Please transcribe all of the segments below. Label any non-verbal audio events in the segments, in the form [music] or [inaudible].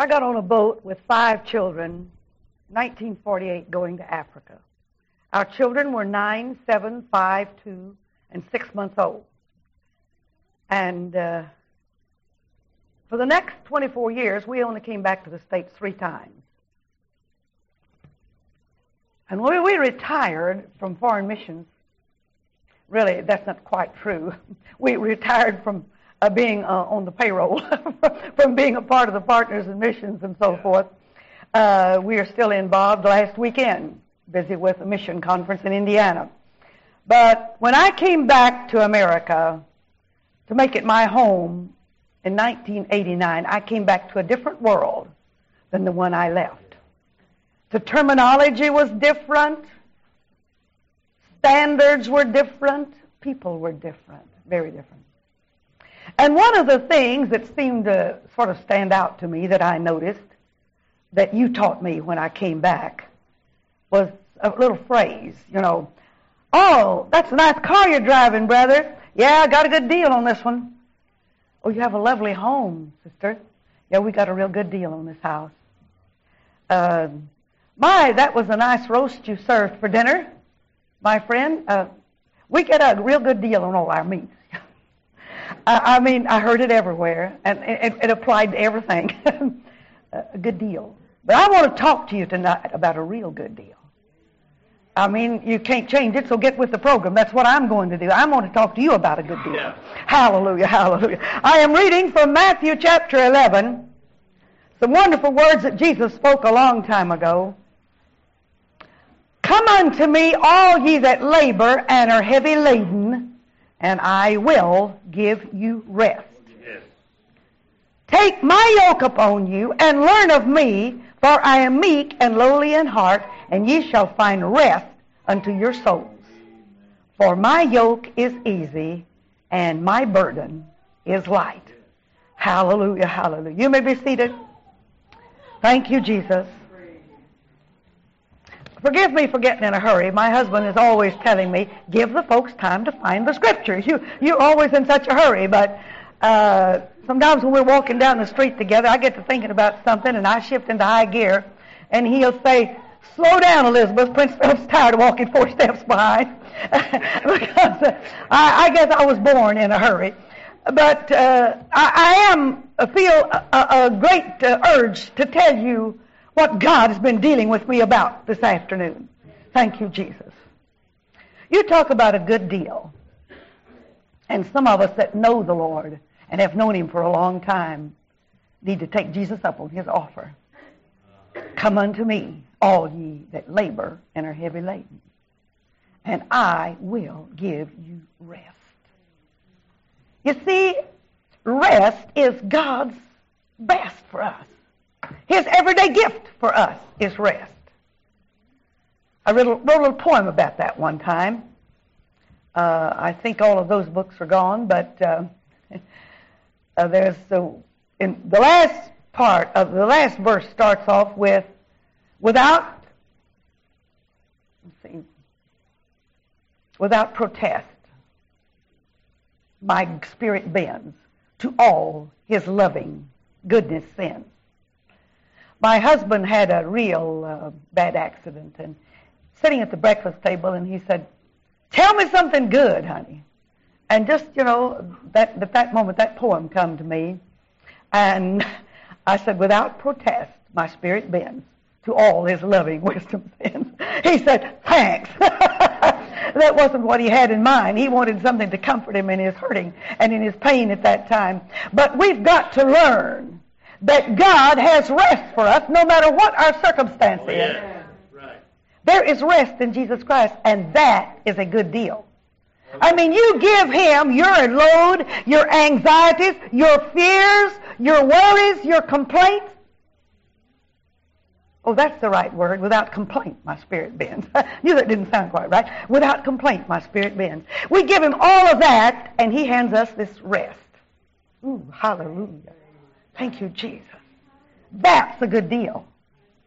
I got on a boat with five children, 1948, going to Africa. Our children were nine, seven, five, two, and six months old. And uh, for the next 24 years, we only came back to the States three times. And when we retired from foreign missions, really, that's not quite true. [laughs] We retired from uh, being uh, on the payroll, [laughs] from being a part of the partners and missions and so forth. Uh, we are still involved last weekend, busy with a mission conference in Indiana. But when I came back to America to make it my home in 1989, I came back to a different world than the one I left. The terminology was different. Standards were different. People were different. Very different. And one of the things that seemed to sort of stand out to me that I noticed that you taught me when I came back was a little phrase, you know. Oh, that's a nice car you're driving, brother. Yeah, I got a good deal on this one. Oh, you have a lovely home, sister. Yeah, we got a real good deal on this house. Uh, my, that was a nice roast you served for dinner, my friend. Uh, we get a real good deal on all our meats. [laughs] I, I mean, I heard it everywhere, and it, it applied to everything. [laughs] a good deal. But I want to talk to you tonight about a real good deal. I mean, you can't change it, so get with the program. That's what I'm going to do. I'm going to talk to you about a good deal. Yeah. Hallelujah, hallelujah. I am reading from Matthew chapter 11, some wonderful words that Jesus spoke a long time ago. Come unto me, all ye that labor and are heavy laden, and I will give you rest. Yes. Take my yoke upon you, and learn of me, for I am meek and lowly in heart, and ye shall find rest unto your souls. For my yoke is easy, and my burden is light. Hallelujah, hallelujah. You may be seated. Thank you, Jesus. Forgive me for getting in a hurry. My husband is always telling me, give the folks time to find the scriptures. You, you're always in such a hurry, but uh, sometimes when we're walking down the street together, I get to thinking about something and I shift into high gear, and he'll say, slow down, Elizabeth. Prince Philip's tired of walking four [laughs] steps behind. [laughs] because uh, I, I guess I was born in a hurry. But uh, I, I am uh, feel a, a great uh, urge to tell you what God has been dealing with me about this afternoon. Thank you, Jesus. You talk about a good deal. And some of us that know the Lord and have known Him for a long time need to take Jesus up on His offer. Come unto me, all ye that labor and are heavy laden, and I will give you rest. You see, rest is God's best for us. His everyday gift for us is rest. I wrote a, wrote a little poem about that one time. Uh, I think all of those books are gone, but uh, [laughs] uh, there's the in the last part of the last verse starts off with without see without protest my spirit bends to all his loving goodness sends my husband had a real uh, bad accident and sitting at the breakfast table and he said, tell me something good, honey. And just, you know, that, at that moment, that poem come to me. And [laughs] I said, without protest, my spirit bends to all his loving [laughs] wisdom. He said, thanks. [laughs] that wasn't what he had in mind. He wanted something to comfort him in his hurting and in his pain at that time. But we've got to learn that God has rest for us no matter what our oh, circumstances. Oh, yeah. right. There is rest in Jesus Christ, and that is a good deal. I mean, you give Him your load, your anxieties, your fears, your worries, your complaints. Oh, that's the right word. Without complaint, my spirit bends. [laughs] knew that didn't sound quite right. Without complaint, my spirit bends. We give Him all of that, and He hands us this rest. Ooh, hallelujah. Thank you, Jesus. That's a good deal.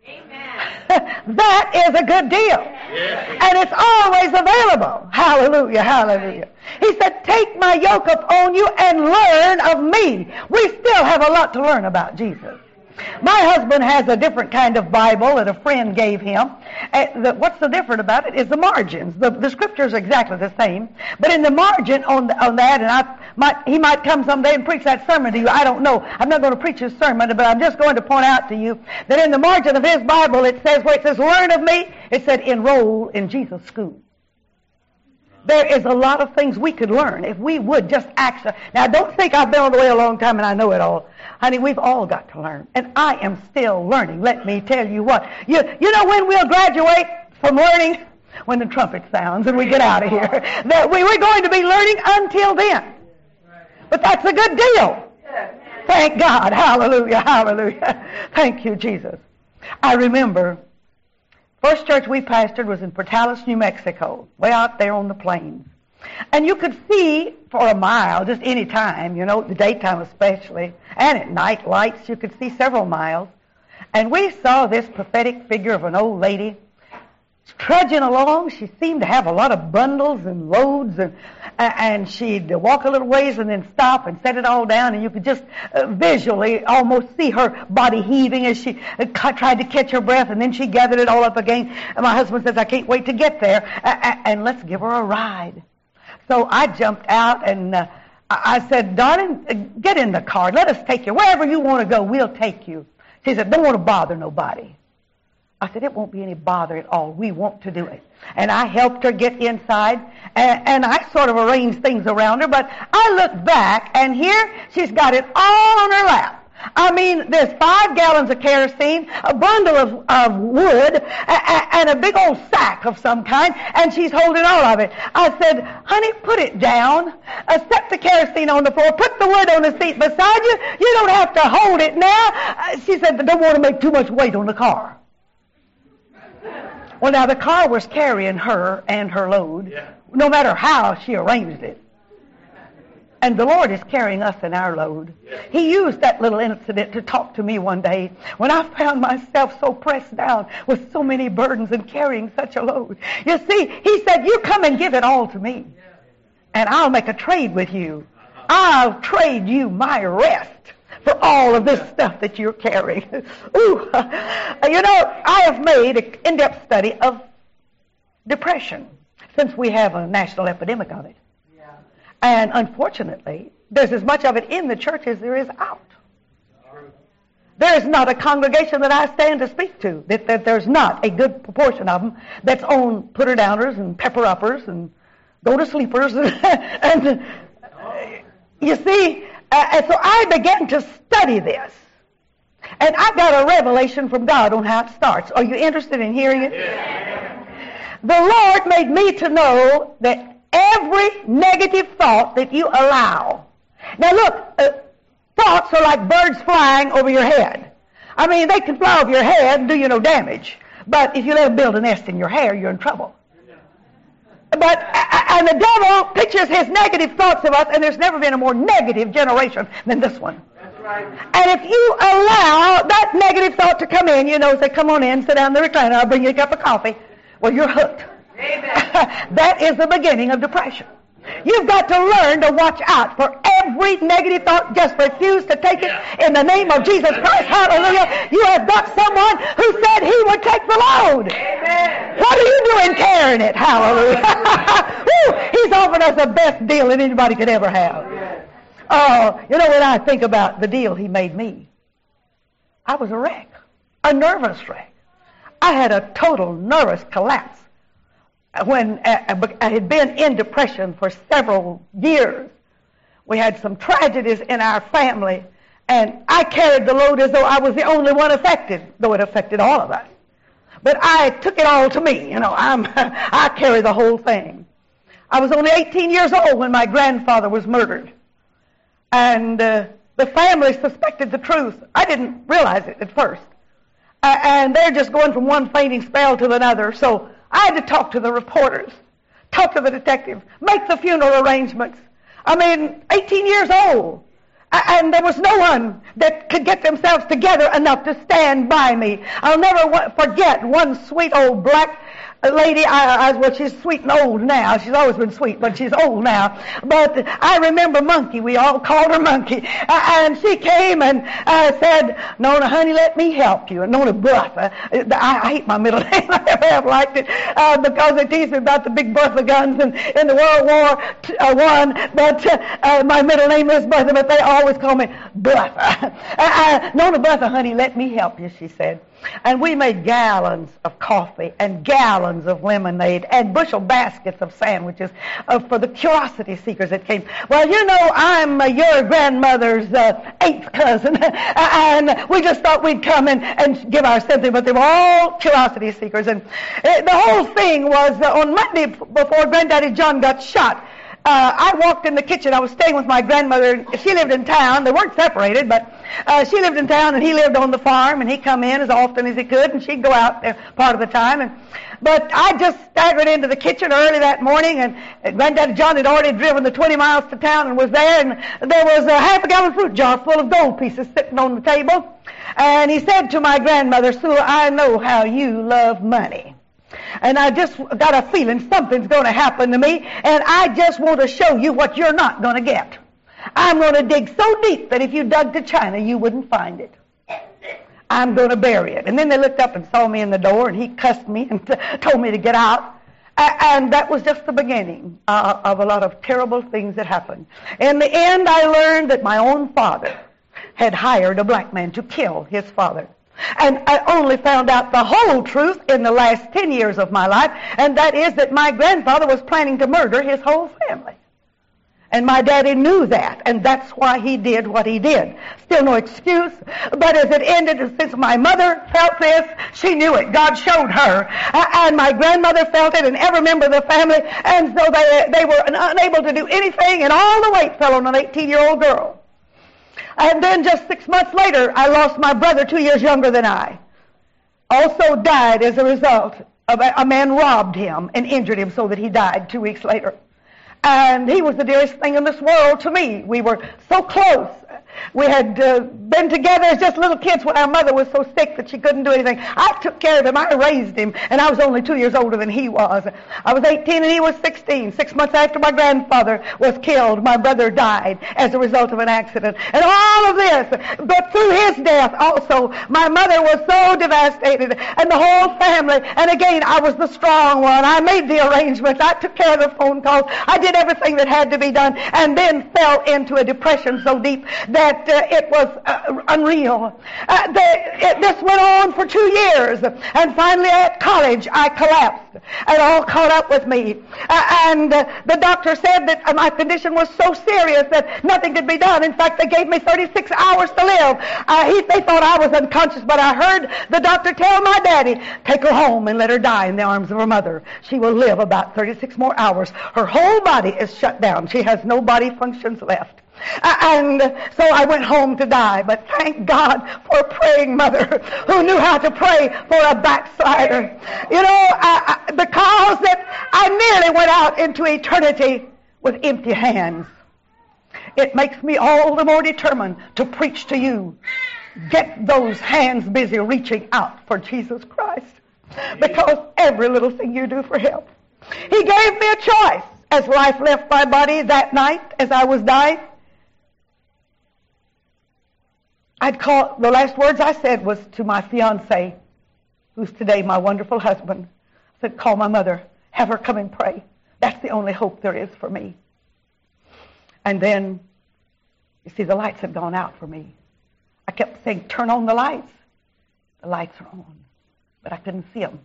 [laughs] that is a good deal. And it's always available. Hallelujah, hallelujah. He said, Take my yoke upon you and learn of me. We still have a lot to learn about Jesus. My husband has a different kind of Bible that a friend gave him. Uh, what's the different about it is the margins. The, the scriptures are exactly the same, but in the margin on the, on that, and I might he might come someday and preach that sermon to you. I don't know. I'm not going to preach his sermon, but I'm just going to point out to you that in the margin of his Bible it says where it says "Learn of me," it said "Enroll in Jesus' school." There is a lot of things we could learn if we would just act. Now, don't think I've been on the way a long time and I know it all. Honey, we've all got to learn. And I am still learning. Let me tell you what. You, you know when we'll graduate from learning? When the trumpet sounds and we get out of here. [laughs] That we, we're going to be learning until then. But that's a good deal. Thank God. Hallelujah. Hallelujah. Thank you, Jesus. I remember First church we pastored was in Portales, New Mexico, way out there on the plains. And you could see for a mile, just any time, you know, the daytime especially, and at night lights, you could see several miles. And we saw this prophetic figure of an old lady trudging along. She seemed to have a lot of bundles and loads, and and she'd walk a little ways and then stop and set it all down, and you could just uh, visually almost see her body heaving as she uh, tried to catch her breath, and then she gathered it all up again. And my husband says, "I can't wait to get there, and let's give her a ride." So I jumped out and. Uh, I said, darling, uh, get in the car. Let us take you. Wherever you want to go, we'll take you. She said, don't want to bother nobody. I said, it won't be any bother at all. We want to do it. And I helped her get inside, and, and I sort of arranged things around her, but I look back, and here she's got it all on her lap. I mean, there's five gallons of kerosene, a bundle of, of wood, a, a, and a big old sack of some kind, and she's holding all of it. I said, honey, put it down. Uh, set the kerosene on the floor. Put the wood on the seat beside you. You don't have to hold it now. Uh, she said, don't want to make too much weight on the car. Well, now the car was carrying her and her load, yeah. no matter how she arranged it. And the Lord is carrying us in our load. Yeah. He used that little incident to talk to me one day when I found myself so pressed down with so many burdens and carrying such a load. You see, He said, You come and give it all to me, and I'll make a trade with you. Uh-huh. I'll trade you my rest for all of this stuff that you're carrying. [laughs] Ooh, [laughs] you know, I have made an in-depth study of depression since we have a national epidemic of it. Yeah. And unfortunately, there's as much of it in the church as there is out. There is not a congregation that I stand to speak to that, that there's not a good proportion of them that's on putter downers and pepper uppers and go to sleepers [laughs] and, and you see uh, and so I began to study this. And I got a revelation from God on how it starts. Are you interested in hearing it? Yeah. The Lord made me to know that every negative thought that you allow. Now look, uh, thoughts are like birds flying over your head. I mean, they can fly over your head and do you no damage. But if you let them build a nest in your hair, you're in trouble. But uh, uh, and the devil pictures his negative thoughts of us, and there's never been a more negative generation than this one. Right. And if you allow that negative thought to come in, you know, say, "Come on in, sit down in the recliner, I'll bring you a cup of coffee." Well, you're hooked. [laughs] that is the beginning of depression. You've got to learn to watch out for every negative thought. Just refuse to take it in the name of Jesus Christ. Hallelujah. You have got someone who said he would take the load. Amen. What are you doing carrying it? Hallelujah. [laughs] He's offered us the best deal that anybody could ever have. Oh, you know, when I think about the deal he made me, I was a wreck, a nervous wreck. I had a total nervous collapse when uh, I had been in depression for several years. We had some tragedies in our family, and I carried the load as though I was the only one affected, though it affected all of us. But I took it all to me. You know, I'm, [laughs] I carry the whole thing. I was only 18 years old when my grandfather was murdered. And uh, the family suspected the truth. I didn't realize it at first. Uh, and they're just going from one fainting spell to another. So I had to talk to the reporters, talk to the detective, make the funeral arrangements. I mean, 18 years old. And there was no one that could get themselves together enough to stand by me. I'll never forget one sweet old black lady, I, I, well, she's sweet and old now. She's always been sweet, but she's old now. But I remember Monkey. We all called her Monkey. Uh, and she came and uh, said, Nona, honey, let me help you. And Nona Bertha. I, I hate my middle [laughs] name. I never have liked it uh, because they tease me about the big Bertha guns in, in the World War uh, One. But uh, uh, my middle name is Bertha, but they always call me Bertha. [laughs] uh, uh, Nona Bertha, honey, let me help you, she said. And we made gallons of coffee and gallons of lemonade and bushel baskets of sandwiches uh, for the curiosity seekers that came. Well, you know, I'm uh, your grandmother's uh, eighth cousin, [laughs] and we just thought we'd come and, and give our sympathy, but they were all curiosity seekers. And uh, the whole thing was uh, on Monday before Granddaddy John got shot uh, I walked in the kitchen. I was staying with my grandmother. She lived in town. They weren't separated, but uh, she lived in town and he lived on the farm. And he'd come in as often as he could, and she'd go out there part of the time. And but I just staggered into the kitchen early that morning, and Granddaddy John had already driven the 20 miles to town and was there. And there was a half a gallon fruit jar full of gold pieces sitting on the table. And he said to my grandmother, Sue, I know how you love money and I just got a feeling something's going to happen to me, and I just want to show you what you're not going to get. I'm going to dig so deep that if you dug to China, you wouldn't find it. I'm going to bury it. And then they looked up and saw me in the door, and he cussed me [laughs] and t- told me to get out. And that was just the beginning uh, of a lot of terrible things that happened. In the end, I learned that my own father had hired a black man to kill his father. And I only found out the whole truth in the last 10 years of my life, and that is that my grandfather was planning to murder his whole family. And my daddy knew that, and that's why he did what he did. Still no excuse, but as it ended, since my mother felt this, she knew it. God showed her. And my grandmother felt it, and every member of the family, and so they, they were unable to do anything, and all the weight fell on an 18-year-old girl. And then just six months later, I lost my brother two years younger than I. Also died as a result of a, a man robbed him and injured him so that he died two weeks later. And he was the dearest thing in this world to me. We were so close. We had uh, been together as just little kids when our mother was so sick that she couldn't do anything. I took care of him. I raised him, and I was only two years older than he was. I was 18 and he was 16. Six months after my grandfather was killed, my brother died as a result of an accident. And all of this, but through his death also, my mother was so devastated, and the whole family. And again, I was the strong one. I made the arrangements. I took care of the phone calls. I did everything that had to be done, and then fell into a depression so deep that that uh, it was uh, unreal. Uh, it, this went on for two years, and finally at college I collapsed. It all caught up with me, uh, and uh, the doctor said that my condition was so serious that nothing could be done. In fact, they gave me 36 hours to live. Uh, he, they thought I was unconscious, but I heard the doctor tell my daddy, "Take her home and let her die in the arms of her mother. She will live about 36 more hours. Her whole body is shut down. She has no body functions left." And so I went home to die. But thank God for a praying mother who knew how to pray for a backslider. You know, I, I, because that I nearly went out into eternity with empty hands. It makes me all the more determined to preach to you. Get those hands busy reaching out for Jesus Christ. Because every little thing you do for Him. He gave me a choice as life left my body that night as I was dying. I'd call, the last words I said was to my fiance, who's today my wonderful husband. I said, call my mother, have her come and pray. That's the only hope there is for me. And then, you see, the lights had gone out for me. I kept saying, turn on the lights. The lights are on, but I couldn't see them.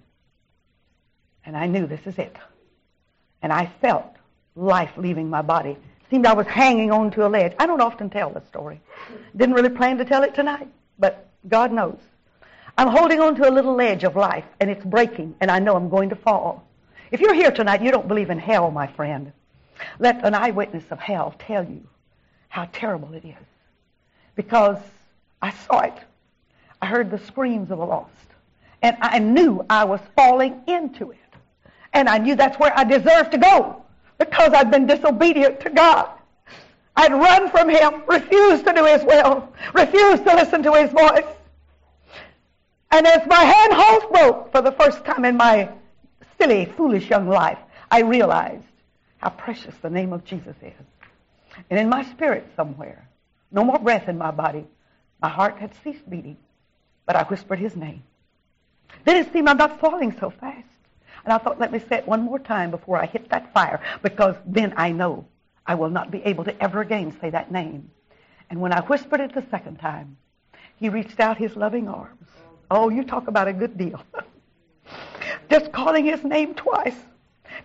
And I knew this is it. And I felt life leaving my body. Seemed I was hanging on to a ledge. I don't often tell the story. Didn't really plan to tell it tonight, but God knows. I'm holding on to a little ledge of life, and it's breaking, and I know I'm going to fall. If you're here tonight, you don't believe in hell, my friend. Let an eyewitness of hell tell you how terrible it is. Because I saw it. I heard the screams of the lost. And I knew I was falling into it. And I knew that's where I deserved to go because I'd been disobedient to God. I'd run from Him, refused to do His will, refused to listen to His voice. And as my handhold broke for the first time in my silly, foolish young life, I realized how precious the name of Jesus is. And in my spirit somewhere, no more breath in my body, my heart had ceased beating, but I whispered his name. Then it seemed I'm not falling so fast. And I thought, let me say it one more time before I hit that fire, because then I know I will not be able to ever again say that name. And when I whispered it the second time, he reached out his loving arms. Oh, you talk about a good deal. [laughs] Just calling his name twice.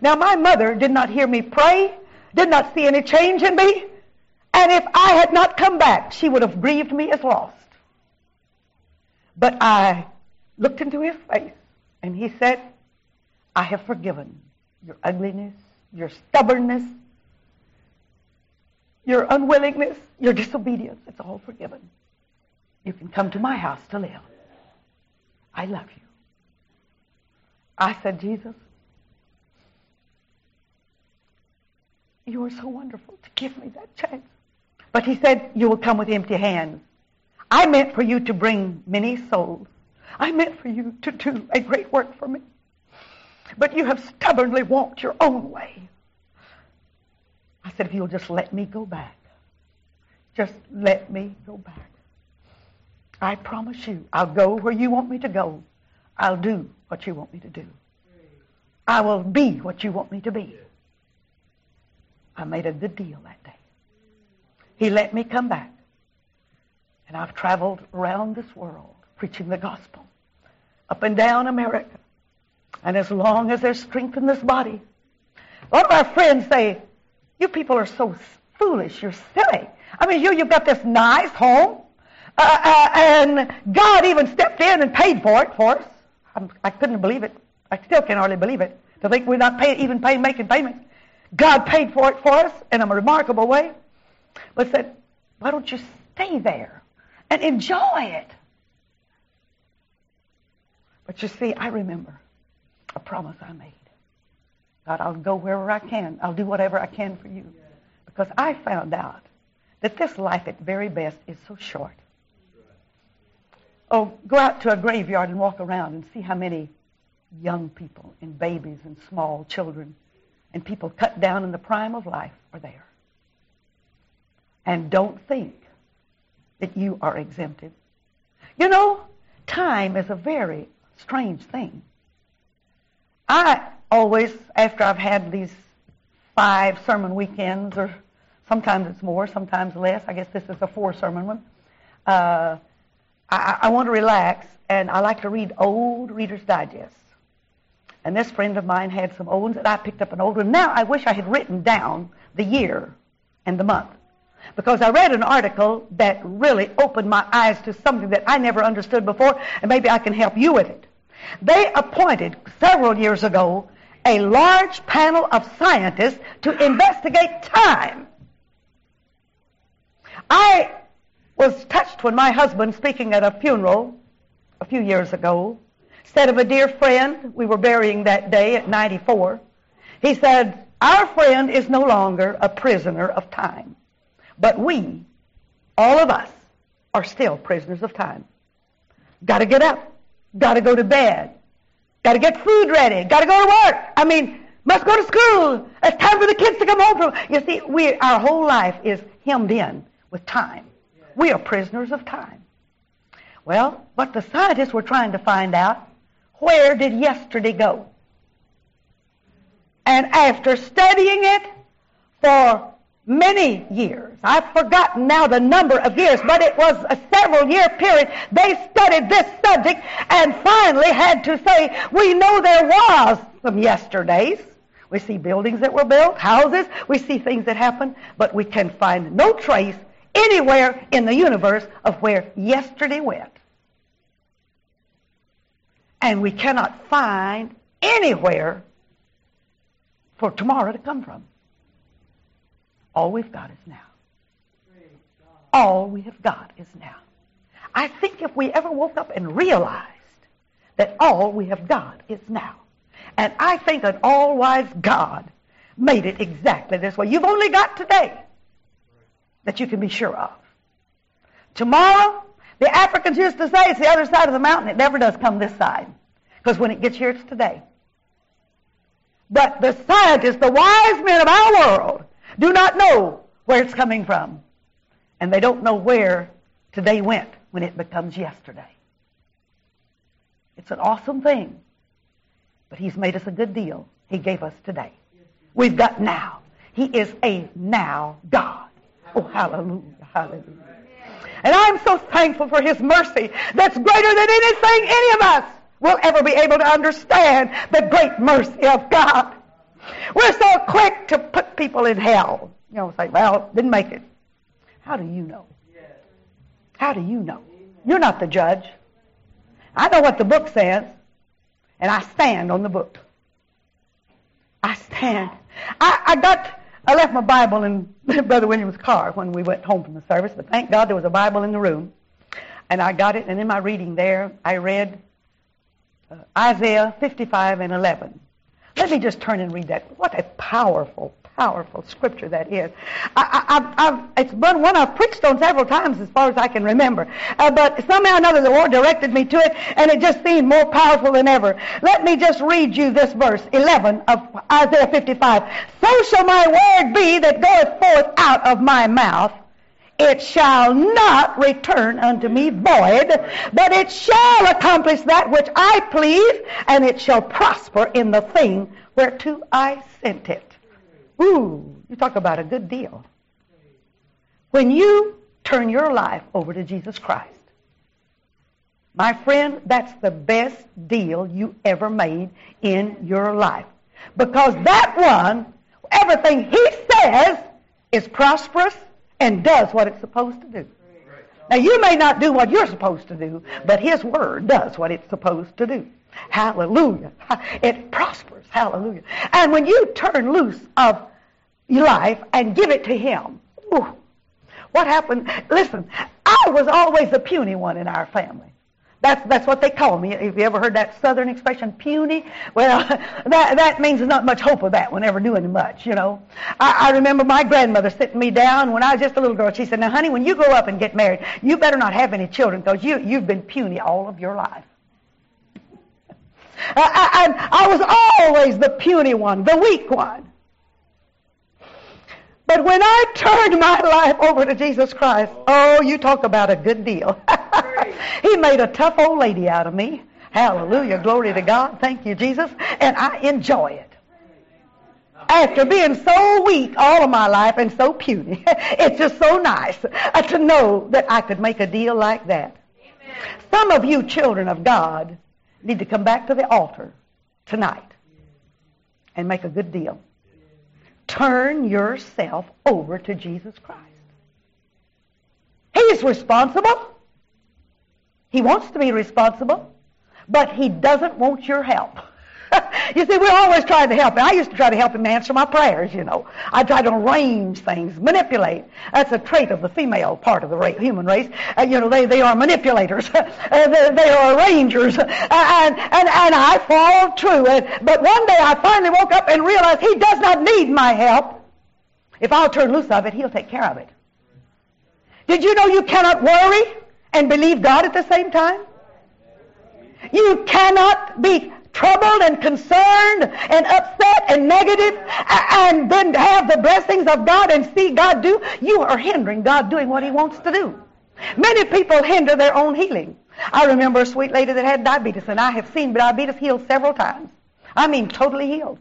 Now, my mother did not hear me pray, did not see any change in me, and if I had not come back, she would have grieved me as lost. But I looked into his face, and he said, I have forgiven your ugliness, your stubbornness, your unwillingness, your disobedience. It's all forgiven. You can come to my house to live. I love you. I said, Jesus, you are so wonderful to give me that chance. But he said, you will come with empty hands. I meant for you to bring many souls. I meant for you to do a great work for me. But you have stubbornly walked your own way. I said, if you'll just let me go back, just let me go back. I promise you, I'll go where you want me to go. I'll do what you want me to do. I will be what you want me to be. I made a good deal that day. He let me come back. And I've traveled around this world preaching the gospel, up and down America. And as long as there's strength in this body, a lot of our friends say, you people are so foolish, you're silly. I mean, you, you've got this nice home, uh, uh, and God even stepped in and paid for it for us. I'm, I could not believe it. I still can hardly believe it. To think we're not pay, even paying, making payments. God paid for it for us in a remarkable way. But said, why don't you stay there and enjoy it? But you see, I remember a promise I made. God, I'll go wherever I can. I'll do whatever I can for you. Because I found out that this life at very best is so short. Oh, go out to a graveyard and walk around and see how many young people and babies and small children and people cut down in the prime of life are there. And don't think that you are exempted. You know, time is a very strange thing. I always, after I've had these five sermon weekends, or sometimes it's more, sometimes less. I guess this is a four sermon one. Uh, I, I want to relax, and I like to read old Reader's Digest. And this friend of mine had some old ones, and I picked up an old one. Now I wish I had written down the year and the month. Because I read an article that really opened my eyes to something that I never understood before, and maybe I can help you with it. They appointed several years ago a large panel of scientists to investigate time. I was touched when my husband, speaking at a funeral a few years ago, said of a dear friend we were burying that day at 94, he said, Our friend is no longer a prisoner of time, but we, all of us, are still prisoners of time. Got to get up, got to go to bed, got to get food ready, got to go to work. I mean, must go to school. It's time for the kids to come home from. You see, we our whole life is hemmed in with time. We are prisoners of time. Well, what the scientists were trying to find out, where did yesterday go? And after studying it for many years, I've forgotten now the number of years, but it was a several year period, they studied this subject and finally had to say, we know there was some yesterdays. We see buildings that were built, houses, we see things that happened, but we can find no trace anywhere in the universe of where yesterday went. And we cannot find anywhere for tomorrow to come from. All we've got is now. All we have got is now. I think if we ever woke up and realized that all we have got is now, and I think an all-wise God made it exactly this way. You've only got today that you can be sure of. Tomorrow, the Africans used to say it's the other side of the mountain. It never does come this side. Because when it gets here, it's today. But the scientists, the wise men of our world, do not know where it's coming from. And they don't know where today went when it becomes yesterday. It's an awesome thing. But He's made us a good deal. He gave us today. We've got now. He is a now God. Oh, hallelujah, hallelujah. And I'm so thankful for His mercy that's greater than anything any of us will ever be able to understand the great mercy of God. We're so quick to put people in hell. You know, say, well, didn't make it. How do you know? How do you know? You're not the judge. I know what the book says, and I stand on the book. I stand. I, I got, I left my Bible in [laughs] Brother William's car when we went home from the service, but thank God there was a Bible in the room. And I got it, and in my reading there, I read uh, Isaiah 55 and 11. Let me just turn and read that. What a powerful, powerful scripture that is. I, I've, it's been one I've preached on several times as far as I can remember. Uh, but somehow or another the Lord directed me to it, and it just seemed more powerful than ever. Let me just read you this verse, 11 of Isaiah 55. So shall my word be that goeth forth out of my mouth it shall not return unto me void, but it shall accomplish that which I please, and it shall prosper in the thing whereto I sent it. Ooh, you talk about a good deal. When you turn your life over to Jesus Christ, my friend, that's the best deal you ever made in your life. Because that one, everything he says is prosperous and does what it's supposed to do. Now, you may not do what you're supposed to do, but His Word does what it's supposed to do. Hallelujah. [laughs] It prospers. Hallelujah. And when you turn loose of your life and give it to Him, ooh, what happened? Listen, I was always the puny one in our family. That's, that's what they call me. Have you ever heard that southern expression, puny? Well, [laughs] that, that means there's not much hope of that one ever doing much, you know. I, I remember my grandmother sitting me down when I was just a little girl. She said, now, honey, when you grow up and get married, you better not have any children because you, you've been puny all of your life. [laughs] I, I, I was always the puny one, the weak one. But when I turned my life over to Jesus Christ, oh, you talk about a good deal. [laughs] he made a tough old lady out of me. Hallelujah. Glory to God. Thank you, Jesus. And I enjoy it. After being so weak all of my life and so puny, [laughs] it's just so nice uh, to know that I could make a deal like that. Some of you children of God need to come back to the altar tonight and make a good deal. Turn yourself over to Jesus Christ. He's responsible. He wants to be responsible, but he doesn't want your help. [laughs] you see, we're always trying to help. And I used to try to help him answer my prayers, you know. I tried to arrange things, manipulate. That's a trait of the female part of the human race. Uh, you know, they, they are manipulators. [laughs] uh, they, they, are arrangers. Uh, and, and, and I followed true. but one day I finally woke up and realized he does not need my help. If I'll turn loose of it, he'll take care of it. Did you know you cannot worry and believe God at the same time? You cannot be troubled and concerned and upset and negative and then have the blessings of God and see God do. You are hindering God doing what He wants to do. Many people hinder their own healing. I remember a sweet lady that had diabetes, and I have seen diabetes healed several times. I mean, totally healed.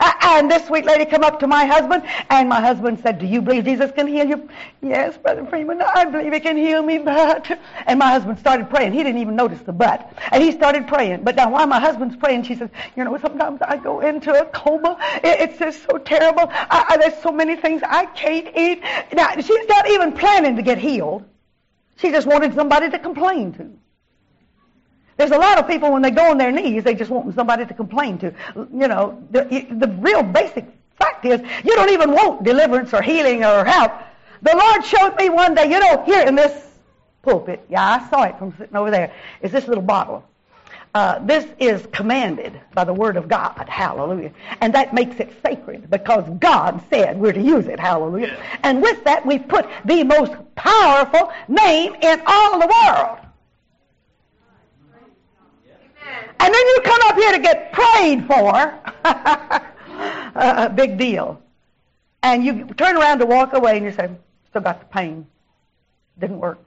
And this sweet lady come up to my husband, and my husband said, Do you believe Jesus can heal you? Yes, Brother Freeman, I believe he can heal me, but. And my husband started praying. He didn't even notice the but. And he started praying. But now, while my husband's praying, she says, You know, sometimes I go into a coma. it's just so terrible. I, I, there's so many things I can't eat. Now, she's not even planning to get healed. She just wanted somebody to complain to. There's a lot of people when they go on their knees, they just want somebody to complain to. You know, the, the real basic fact is you don't even want deliverance or healing or help. The Lord showed me one day, you know, here in this pulpit, yeah, I saw it from sitting over there, is this little bottle. Uh, this is commanded by the Word of God. Hallelujah. And that makes it sacred because God said we're to use it. Hallelujah. And with that, we put the most powerful name in all the world. And then you come up here to get prayed for. [laughs] a big deal. And you turn around to walk away and you say, still got the pain. Didn't work.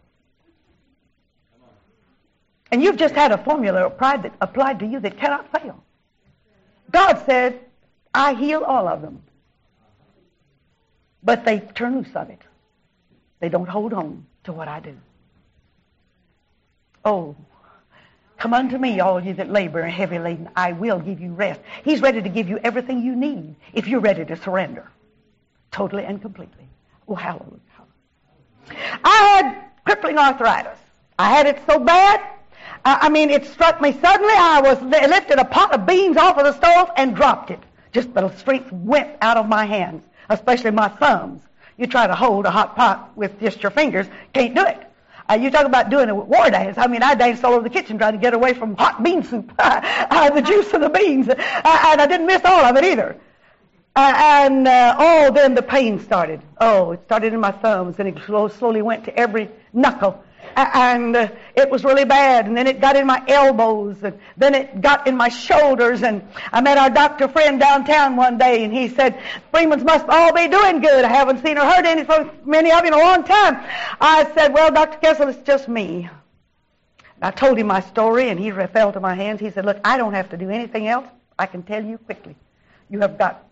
And you've just had a formula of applied, that, applied to you that cannot fail. God said, I heal all of them. But they turn loose of it. They don't hold on to what I do. Oh, come unto me, all you that labor and heavy laden. I will give you rest. He's ready to give you everything you need if you're ready to surrender totally and completely. Oh, hallelujah. I had crippling arthritis. I had it so bad. I mean, it struck me suddenly. I was lifted a pot of beans off of the stove and dropped it. Just the strength went out of my hands, especially my thumbs. You try to hold a hot pot with just your fingers, can't do it. Uh, you talk about doing a war dance. I mean, I danced all over the kitchen trying to get away from hot bean soup, [laughs] uh, the juice of the beans, uh, and I didn't miss all of it either. Uh, and uh, oh, then the pain started. Oh, it started in my thumbs, and it slowly went to every knuckle and uh, it was really bad. And then it got in my elbows, and then it got in my shoulders. And I met our doctor friend downtown one day, and he said, "Freemans must all be doing good. I haven't seen or heard any from many of you in a long time." I said, "Well, Doctor Kessel, it's just me." I told him my story, and he fell to my hands. He said, "Look, I don't have to do anything else. I can tell you quickly. You have got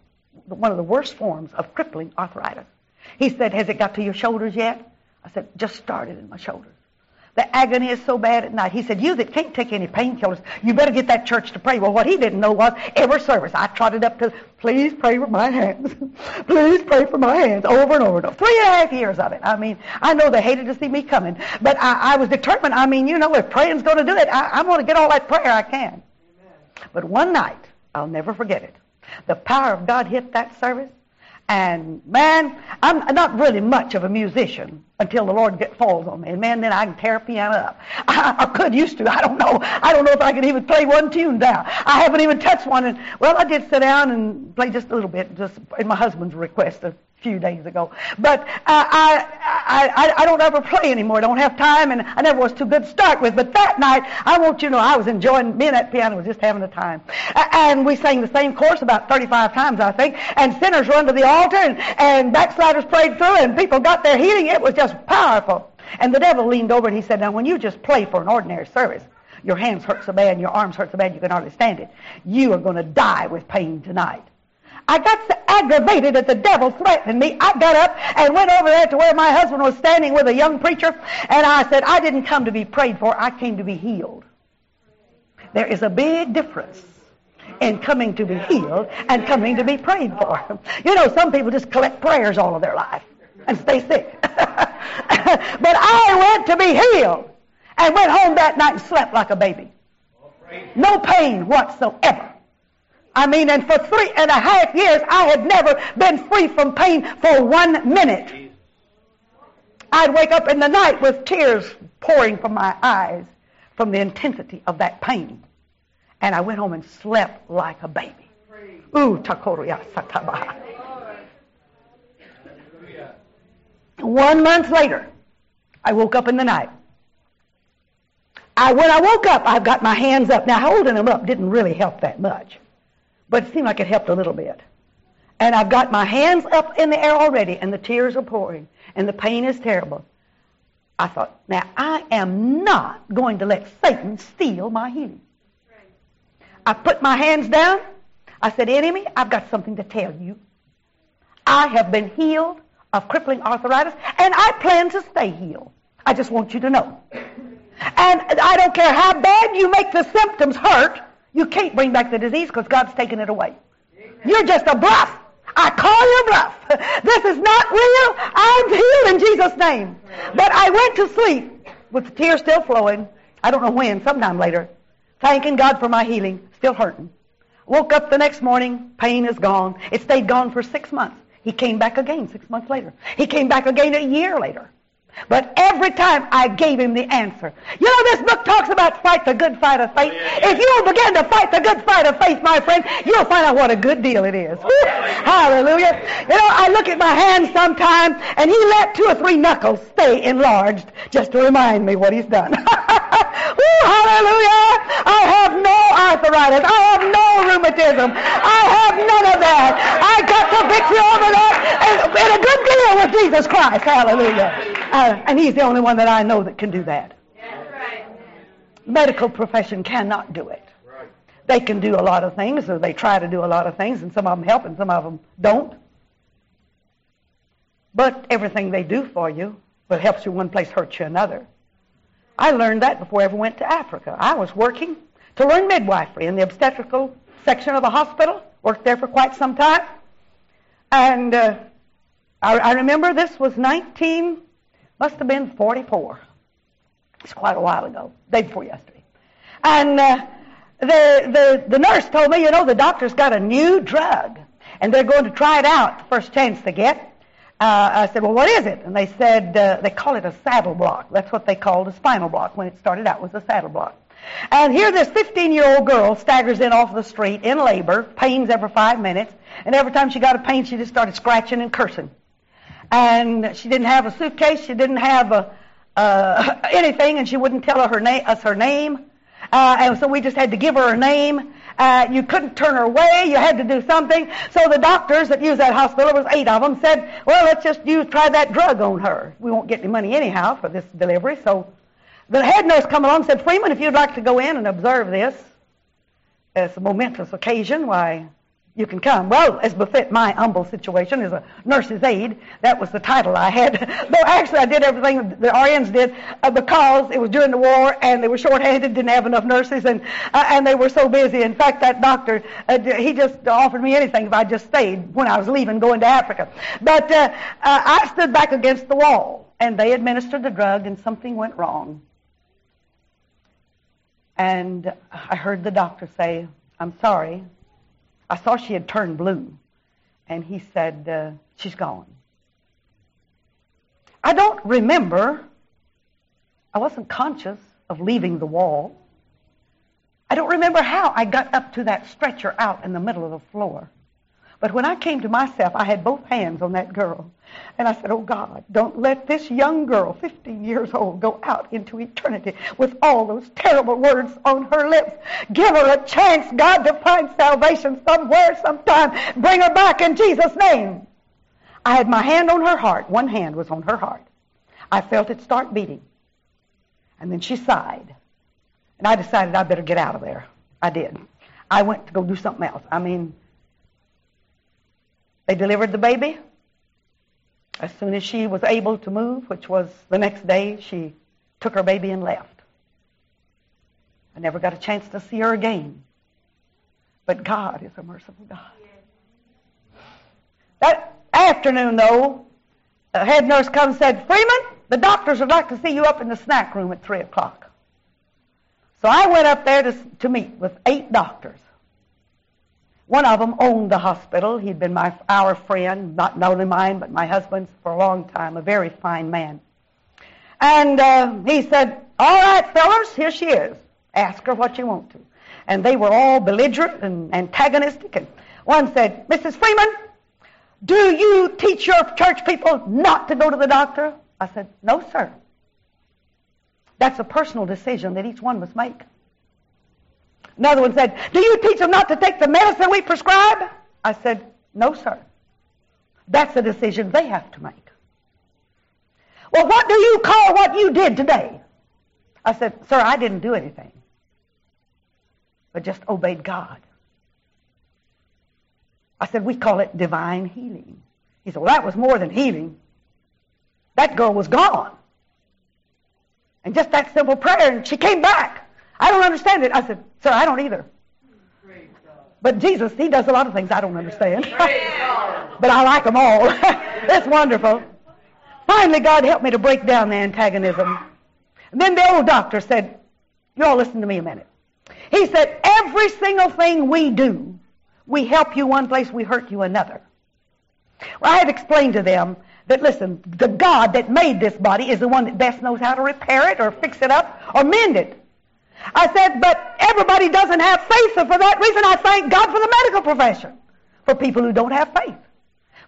one of the worst forms of crippling arthritis." He said, "Has it got to your shoulders yet?" I said, "Just started in my shoulders." The agony is so bad at night. He said, You that can't take any painkillers, you better get that church to pray. Well, what he didn't know was every service I trotted up to, please pray for my hands. [laughs] please pray for my hands over and over and over. Three and a half years of it. I mean, I know they hated to see me coming, but I, I was determined. I mean, you know, if praying's going to do it, I, I'm going to get all that prayer I can. Amen. But one night, I'll never forget it. The power of God hit that service. And man, I'm not really much of a musician until the Lord get, falls on me. And man, then I can tear a piano up. [laughs] I, I could used to. I don't know. I don't know if I can even play one tune down. I haven't even touched one. And well, I did sit down and play just a little bit, just in my husband's request few days ago. But uh, I, I, I don't ever play anymore. I don't have time, and I never was too good to start with. But that night, I want you to know, I was enjoying, and that piano was just having a time. And we sang the same chorus about 35 times, I think, and sinners run to the altar, and, and backsliders prayed through, and people got their healing. It was just powerful. And the devil leaned over and he said, now when you just play for an ordinary service, your hands hurt so bad and your arms hurt so bad you can hardly stand it. You are going to die with pain tonight. I got so aggravated at the devil threatening me. I got up and went over there to where my husband was standing with a young preacher, and I said, I didn't come to be prayed for, I came to be healed. There is a big difference in coming to be healed and coming to be prayed for. You know, some people just collect prayers all of their life and stay sick. [laughs] but I went to be healed and went home that night and slept like a baby. No pain whatsoever. I mean, and for three and a half years, I had never been free from pain for one minute. I'd wake up in the night with tears pouring from my eyes from the intensity of that pain. And I went home and slept like a baby. Ooh, takoroya sataba. One month later, I woke up in the night. I, when I woke up, I've got my hands up. Now, holding them up didn't really help that much. But it seemed like it helped a little bit. And I've got my hands up in the air already, and the tears are pouring, and the pain is terrible. I thought, now I am not going to let Satan steal my healing. I put my hands down. I said, enemy, I've got something to tell you. I have been healed of crippling arthritis, and I plan to stay healed. I just want you to know. [coughs] And I don't care how bad you make the symptoms hurt, you can't bring back the disease because God's taken it away. You're just a bluff. I call you bluff. [laughs] This is not real. I'm healed in Jesus' name. But I went to sleep with the tears still flowing. I don't know when, sometime later. Thanking God for my healing. Still hurting. Woke up the next morning. Pain is gone. It stayed gone for six months. He came back again six months later. He came back again a year later. But every time I gave him the answer. You know, this book talks about fight the good fight of faith. Oh, yeah, yeah. If you'll begin to fight the good fight of faith, my friend, you'll find out what a good deal it is. Oh, Hallelujah. You know, I look at my hand sometimes, and he let two or three knuckles stay enlarged just to remind me what he's done. [laughs] Ooh, hallelujah. I have no arthritis. I have no rheumatism. I have none of that. I got the victory over that and, and a good deal with Jesus Christ. Hallelujah. Uh, and He's the only one that I know that can do that. Medical profession cannot do it. They can do a lot of things, or they try to do a lot of things, and some of them help and some of them don't. But everything they do for you, what helps you one place hurts you another. I learned that before I ever went to Africa. I was working to learn midwifery in the obstetrical section of the hospital. Worked there for quite some time. And uh, I, I remember this was 19, must have been 44. It's quite a while ago, day before yesterday. And uh, the, the, the nurse told me, you know, the doctor's got a new drug, and they're going to try it out the first chance they get. Uh, I said, well, what is it? And they said, uh, they call it a saddle block. That's what they called a spinal block when it started out, was a saddle block. And here this 15-year-old girl staggers in off the street in labor, pains every five minutes, and every time she got a pain, she just started scratching and cursing. And she didn't have a suitcase, she didn't have a, uh, [laughs] anything, and she wouldn't tell her na- us her name. Uh, and so we just had to give her a name. Uh, you couldn't turn her away. You had to do something. So the doctors that used that hospital, there was eight of them, said, well, let's just use, try that drug on her. We won't get any money anyhow for this delivery. So the head nurse come along and said, Freeman, if you'd like to go in and observe this, it's a momentous occasion, why, you can come. Well, as befit my humble situation as a nurse's aide, that was the title I had. [laughs] Though actually I did everything the RNs did uh, because it was during the war and they were short-handed, didn't have enough nurses, and uh, and they were so busy. In fact, that doctor, uh, he just offered me anything if I just stayed when I was leaving, going to Africa. But uh, uh, I stood back against the wall, and they administered the drug, and something went wrong. And I heard the doctor say, I'm sorry, I saw she had turned blue. And he said, uh, She's gone. I don't remember. I wasn't conscious of leaving the wall. I don't remember how I got up to that stretcher out in the middle of the floor. But when I came to myself, I had both hands on that girl. And I said, Oh God, don't let this young girl, 15 years old, go out into eternity with all those terrible words on her lips. Give her a chance, God, to find salvation somewhere, sometime. Bring her back in Jesus' name. I had my hand on her heart. One hand was on her heart. I felt it start beating. And then she sighed. And I decided I better get out of there. I did. I went to go do something else. I mean, they delivered the baby. As soon as she was able to move, which was the next day, she took her baby and left. I never got a chance to see her again. But God is a merciful God. That afternoon, though, the head nurse comes and said, Freeman, the doctors would like to see you up in the snack room at 3 o'clock. So I went up there to, to meet with eight doctors. One of them owned the hospital. He'd been my our friend, not only mine, but my husband's for a long time, a very fine man. And uh, he said, all right, fellas, here she is. Ask her what you want to. And they were all belligerent and antagonistic. And one said, Mrs. Freeman, do you teach your church people not to go to the doctor? I said, no, sir. That's a personal decision that each one must make. Another one said, Do you teach them not to take the medicine we prescribe? I said, No, sir. That's a decision they have to make. Well, what do you call what you did today? I said, Sir, I didn't do anything, but just obeyed God. I said, We call it divine healing. He said, Well, that was more than healing. That girl was gone. And just that simple prayer, and she came back. I don't understand it. I said, Sir, I don't either. But Jesus, He does a lot of things I don't understand. [laughs] but I like them all. [laughs] it's wonderful. Finally, God helped me to break down the antagonism. And then the old doctor said, You all listen to me a minute. He said, Every single thing we do, we help you one place, we hurt you another. Well, I had explained to them that, listen, the God that made this body is the one that best knows how to repair it or fix it up or mend it. I said, but everybody doesn't have faith, so for that reason I thank God for the medical profession, for people who don't have faith.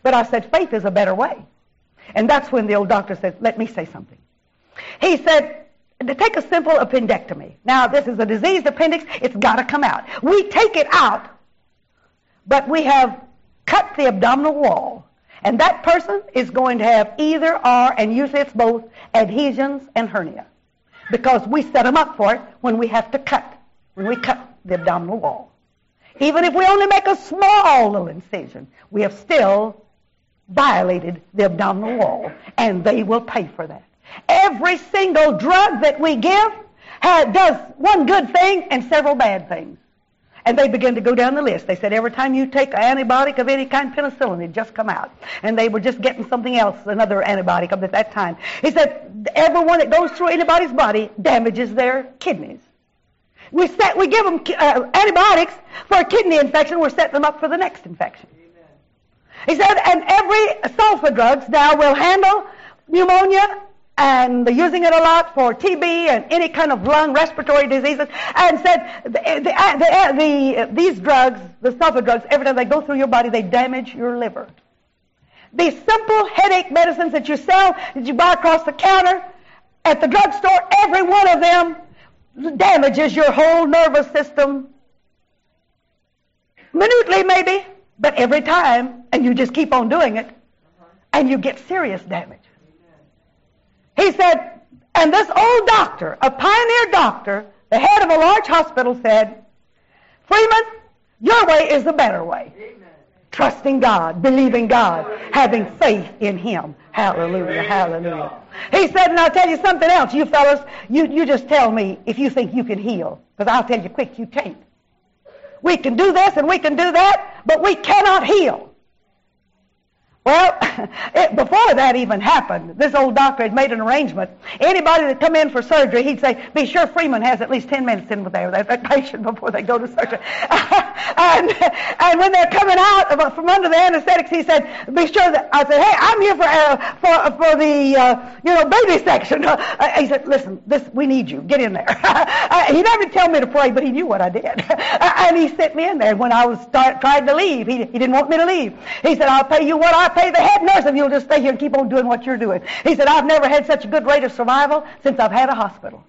But I said, faith is a better way. And that's when the old doctor said, let me say something. He said, take a simple appendectomy. Now, this is a diseased appendix. It's got to come out. We take it out, but we have cut the abdominal wall. And that person is going to have either or, and usually it's both, adhesions and hernia. Because we set them up for it when we have to cut, when we cut the abdominal wall. Even if we only make a small little incision, we have still violated the abdominal wall, and they will pay for that. Every single drug that we give does one good thing and several bad things. And they began to go down the list. They said every time you take an antibiotic of any kind, penicillin, it just come out. And they were just getting something else, another antibiotic at that time. He said everyone that goes through anybody's body damages their kidneys. We set, we give them uh, antibiotics for a kidney infection. We're setting them up for the next infection. He said, and every sulfa drugs now will handle pneumonia and using it a lot for TB and any kind of lung respiratory diseases, and said the, eh, the, eh, the, eh, these drugs, the sulfa drugs, every time they go through your body, they damage your liver. These simple headache medicines that you sell, that you buy across the counter at the drugstore, every one of them damages your whole nervous system. Minutely, maybe, but every time, and you just keep on doing it, and you get serious damage. He said, and this old doctor, a pioneer doctor, the head of a large hospital said, Freeman, your way is the better way. Amen. Trusting God, believing God, having faith in Him. Hallelujah, hallelujah. He said, and I'll tell you something else. You fellas, you, you just tell me if you think you can heal. Because I'll tell you quick, you can't. We can do this and we can do that, but we cannot heal. Well, [laughs] it, before that even happened, this old doctor had made an arrangement. Anybody that come in for surgery, he'd say, be sure Freeman has at least 10 minutes in with that patient [laughs] before they go to surgery. [laughs] and, and when they're coming out from under the anesthetics, he said, be sure that, I said, hey, I'm here for, uh, for, for the, uh, you know, baby section. Uh, he said, listen, this, we need you. Get in there. Uh, he never tell me to pray, but he knew what I did. and he sent me in there. When I was start, trying to leave, he, he didn't want me to leave. He said, I'll pay you what I pay the head nurse if you'll just stay here and keep on doing what you're doing. He said, I've never had such a good rate of survival since I've had a hospital.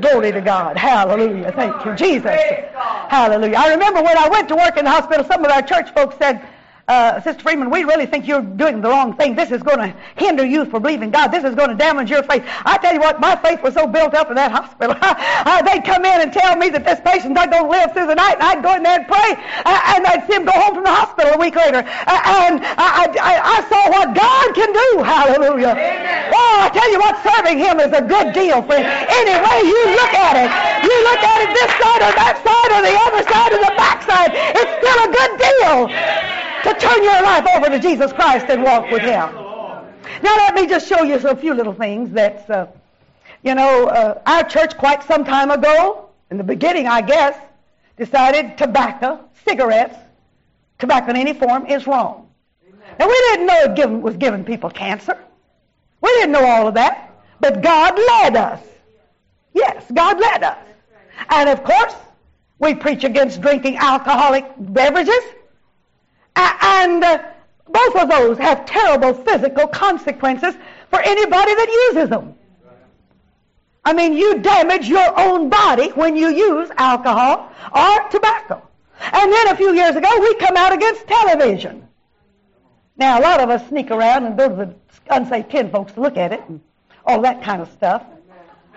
Glory to God. Hallelujah. Thank you, Jesus. Hallelujah. I remember when I went to work in the hospital, some of our church folks said, uh, Sister Freeman, we really think you're doing the wrong thing. This is going to hinder you from believing God. This is going to damage your faith. I tell you what, my faith was so built up in that hospital. [laughs] uh, they'd come in and tell me that this patient's not going to live through the night, and I'd go in there and pray, uh, and I'd see him go home from the hospital a week later. Uh, and I, I, I, saw what God can do. Hallelujah. Amen. Oh, I tell you what, serving Him is a good deal, friend. Any way you look at it, you look at it this side or that side or the other side or the back side, it's still a good deal to turn your life over to Jesus Christ and walk with Him. Now let me just show you a few little things that, uh, you know, uh, our church quite some time ago, in the beginning, I guess, decided tobacco, cigarettes, tobacco in any form is wrong. And we didn't know it given, was giving people cancer. We didn't know all of that. But God led us. Yes, God led us. And of course, we preach against drinking alcoholic beverages. And uh, both of those have terrible physical consequences for anybody that uses them. I mean, you damage your own body when you use alcohol or tobacco. And then a few years ago, we come out against television. Now, a lot of us sneak around and go to the unsaved kin folks to look at it and all that kind of stuff.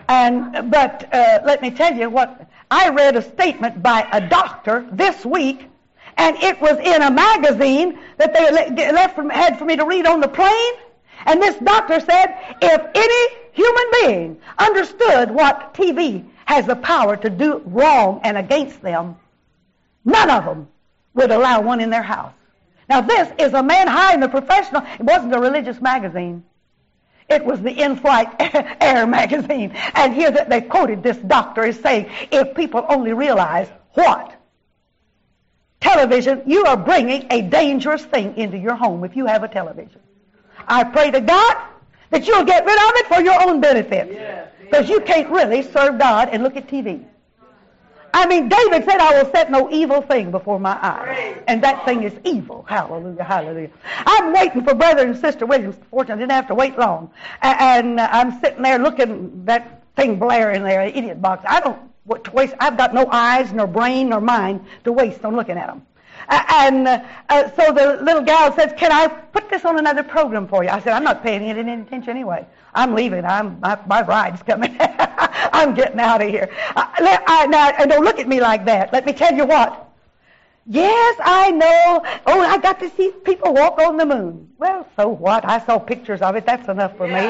And but uh, let me tell you what I read a statement by a doctor this week and it was in a magazine that they left from, had for me to read on the plane. And this doctor said, if any human being understood what TV has the power to do wrong and against them, none of them would allow one in their house. Now this is a man high in the professional. It wasn't a religious magazine. It was the in-flight [laughs] air magazine. And here they quoted this doctor as saying, if people only realize what television, you are bringing a dangerous thing into your home if you have a television. I pray to God that you'll get rid of it for your own benefit. Because you can't really serve God and look at TV. I mean, David said, I will set no evil thing before my eyes. And that thing is evil. Hallelujah, hallelujah. I'm waiting for Brother and Sister Williams. Fortunately, I didn't have to wait long. And I'm sitting there looking, that thing blaring in there, idiot box. I don't what to waste. I've got no eyes, nor brain, nor mind to waste on looking at them. and uh, uh, so the little gal says, "Can I put this on another program for you?" I said, "I'm not paying it any attention anyway. I'm leaving. I'm my, my ride's coming. [laughs] I'm getting out of here." I, I, now, don't look at me like that. Let me tell you what. Yes, I know. Oh, I got to see people walk on the moon. Well, so what? I saw pictures of it. That's enough for me.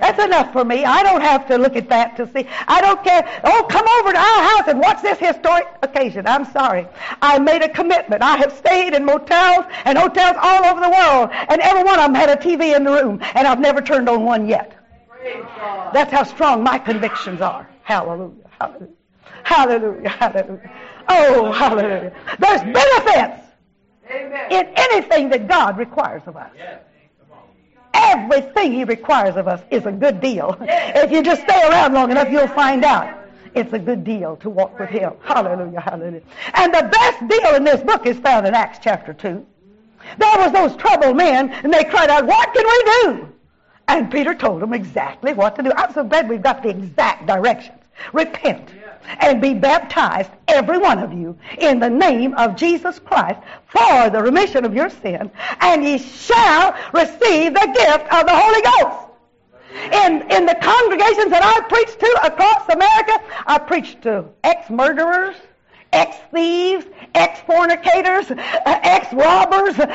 That's enough for me. I don't have to look at that to see. I don't care. Oh, come over to our house and watch this historic occasion. I'm sorry. I made a commitment. I have stayed in motels and hotels all over the world, and every one of them had a TV in the room, and I've never turned on one yet. That's how strong my convictions are. Hallelujah. Hallelujah. Hallelujah. Hallelujah. Oh, hallelujah. There's benefits Amen. in anything that God requires of us. Everything He requires of us is a good deal. If you just stay around long enough, you'll find out it's a good deal to walk with Him. Hallelujah, hallelujah. And the best deal in this book is found in Acts chapter 2. There was those troubled men, and they cried out, What can we do? And Peter told them exactly what to do. I'm so glad we've got the exact directions. Repent and be baptized, every one of you, in the name of Jesus Christ for the remission of your sin, and ye shall receive the gift of the Holy Ghost. In, in the congregations that I preached to across America, I preached to ex-murderers, ex-thieves, ex-fornicators, uh, ex-robbers, uh,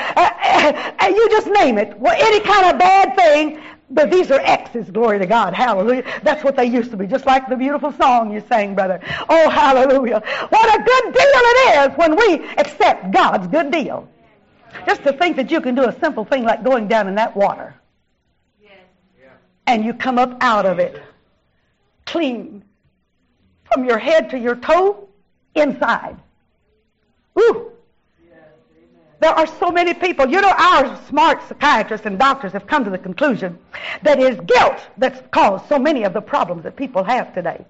uh, you just name it. Well, any kind of bad thing but these are X's, glory to God. Hallelujah. That's what they used to be, just like the beautiful song you sang, brother. Oh, hallelujah. What a good deal it is when we accept God's good deal. Just to think that you can do a simple thing like going down in that water. And you come up out of it clean from your head to your toe inside. Ooh. There are so many people. You know, our smart psychiatrists and doctors have come to the conclusion that it is guilt that's caused so many of the problems that people have today.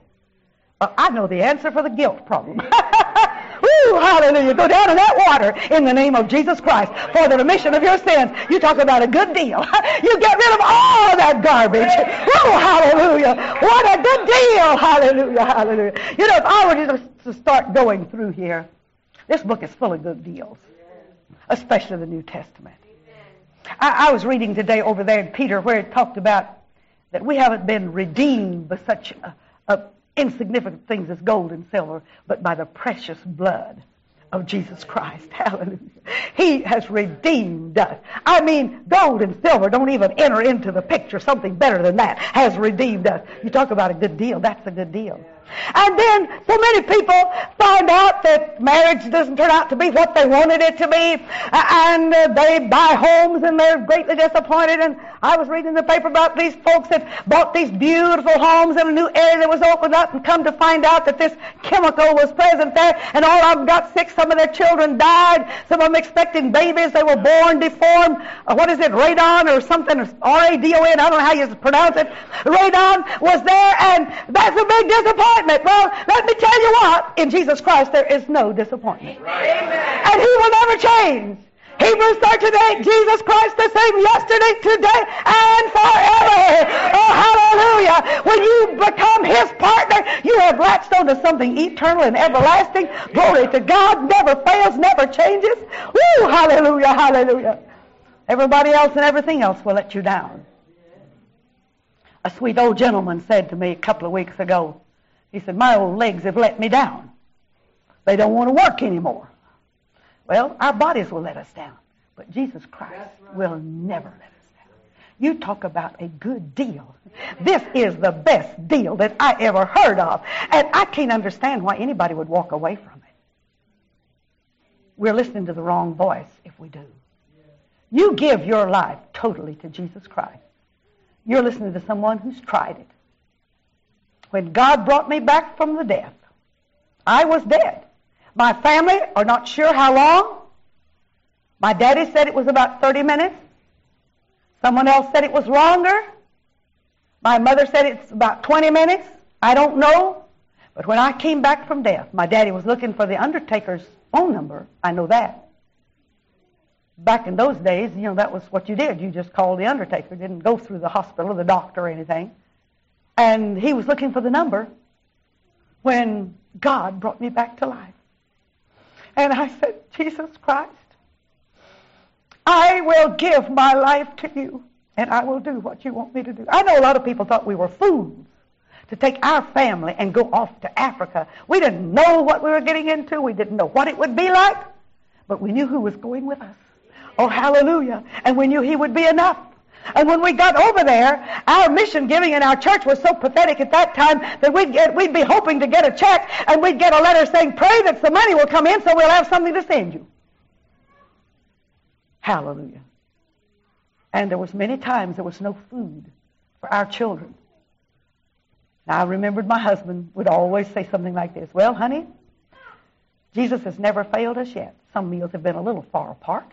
Well, I know the answer for the guilt problem. [laughs] Woo, hallelujah. Go down in that water in the name of Jesus Christ for the remission of your sins. You talk about a good deal. [laughs] you get rid of all that garbage. Woo, hallelujah. What a good deal. Hallelujah, hallelujah. You know, if I were to start going through here, this book is full of good deals especially the New Testament. I, I was reading today over there in Peter where it talked about that we haven't been redeemed by such a, a insignificant things as gold and silver, but by the precious blood of Jesus Christ. [laughs] Hallelujah. He has redeemed us. I mean, gold and silver don't even enter into the picture. Something better than that has redeemed us. You talk about a good deal. That's a good deal. And then so many people find out that marriage doesn't turn out to be what they wanted it to be, and uh, they buy homes and they're greatly disappointed. And I was reading the paper about these folks that bought these beautiful homes in a new area that was opened up, and come to find out that this chemical was present there, and all of them got sick. Some of their children died. Some of them expecting babies. They were born deformed. Uh, what is it, radon or something? R-A-D-O-N. I don't know how you pronounce it. Radon was there, and that's a big disappointment disappointment. Well, let me tell you what. In Jesus Christ, there is no disappointment. Amen. And He will never change. Hebrews 13, Jesus Christ the same yesterday, today, and forever. Oh, hallelujah. When you become His partner, you have latched onto something eternal and everlasting. Glory to God. Never fails, never changes. Woo, hallelujah, hallelujah. Everybody else and everything else will let you down. A sweet old gentleman said to me a couple of weeks ago, he said, My old legs have let me down. They don't want to work anymore. Well, our bodies will let us down, but Jesus Christ right. will never let us down. You talk about a good deal. This is the best deal that I ever heard of. And I can't understand why anybody would walk away from it. We're listening to the wrong voice if we do. You give your life totally to Jesus Christ. You're listening to someone who's tried it when God brought me back from the death, I was dead. My family are not sure how long. My daddy said it was about 30 minutes. Someone else said it was longer. My mother said it's about 20 minutes. I don't know. But when I came back from death, my daddy was looking for the undertaker's phone number. I know that. Back in those days, you know, that was what you did. You just called the undertaker. Didn't go through the hospital or the doctor or anything. And he was looking for the number when God brought me back to life. And I said, Jesus Christ, I will give my life to you, and I will do what you want me to do. I know a lot of people thought we were fools to take our family and go off to Africa. We didn't know what we were getting into. We didn't know what it would be like, but we knew who was going with us. Oh, hallelujah. And we knew he would be enough. And when we got over there, our mission giving in our church was so pathetic at that time that we'd, get, we'd be hoping to get a check and we'd get a letter saying, pray that some money will come in so we'll have something to send you. Hallelujah. And there was many times there was no food for our children. Now, I remembered my husband would always say something like this, well, honey, Jesus has never failed us yet. Some meals have been a little far apart.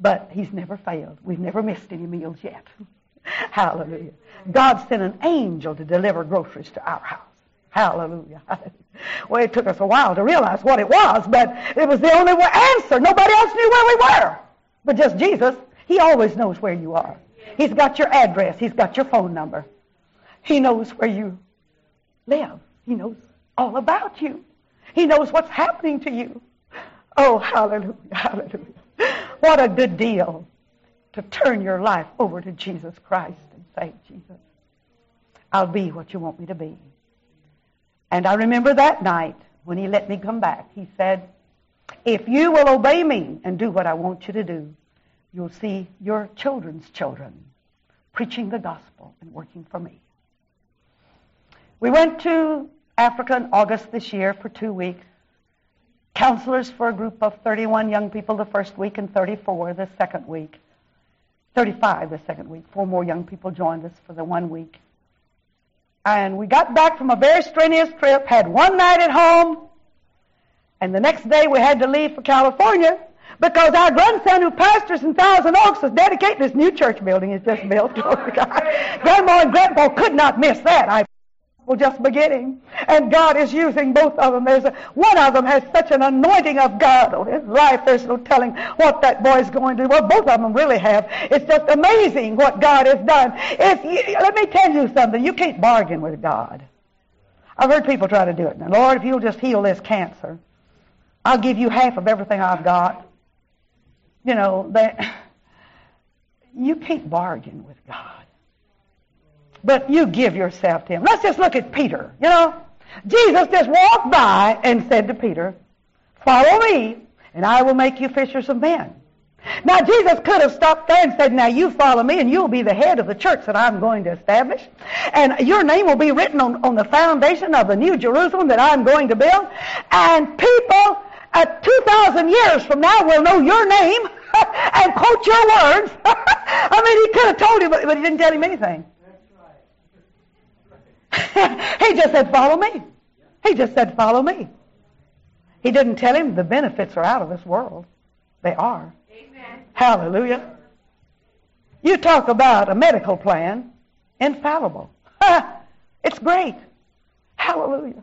But he's never failed. We've never missed any meals yet. [laughs] Hallelujah. God sent an angel to deliver groceries to our house. Hallelujah. [laughs] Well, it took us a while to realize what it was, but it was the only answer. Nobody else knew where we were. But just Jesus. He always knows where you are. He's got your address. He's got your phone number. He knows where you live. He knows all about you. He knows what's happening to you. Oh, hallelujah, hallelujah. What a good deal to turn your life over to Jesus Christ and say, Jesus, I'll be what you want me to be. And I remember that night when he let me come back, he said, if you will obey me and do what I want you to do, you'll see your children's children preaching the gospel and working for me. We went to Africa in August this year for two weeks counselors for a group of 31 young people the first week and 34 the second week. 35 the second week. Four more young people joined us for the one week. And we got back from a very strenuous trip, had one night at home, and the next day we had to leave for California because our grandson who pastors in Thousand Oaks is dedicating this new church building he's just built. [laughs] Grandma and Grandpa could not miss that. I well, just beginning. And God is using both of them. There's a, one of them has such an anointing of God on his life. There's no telling what that boy's going to do. Well, both of them really have. It's just amazing what God has done. If you, let me tell you something. You can't bargain with God. I've heard people try to do it. Now, Lord, if you'll just heal this cancer, I'll give you half of everything I've got. You know, that you can't bargain with God. But you give yourself to him. Let's just look at Peter. You know, Jesus just walked by and said to Peter, Follow me, and I will make you fishers of men. Now, Jesus could have stopped there and said, Now you follow me, and you'll be the head of the church that I'm going to establish. And your name will be written on, on the foundation of the new Jerusalem that I'm going to build. And people at 2,000 years from now will know your name [laughs] and quote your words. [laughs] I mean, he could have told him, but he didn't tell him anything. [laughs] he just said, follow me. He just said, follow me. He didn't tell him the benefits are out of this world. They are. Amen. Hallelujah. You talk about a medical plan, infallible. [laughs] it's great. Hallelujah.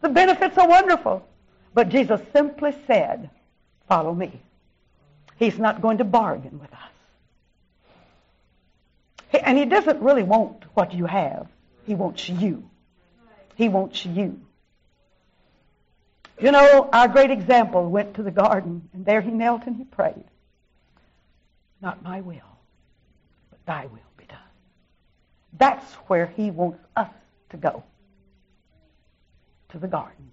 The benefits are wonderful. But Jesus simply said, follow me. He's not going to bargain with us. And he doesn't really want what you have. He wants you. He wants you. You know, our great example went to the garden, and there he knelt and he prayed. Not my will, but thy will be done. That's where he wants us to go. To the garden.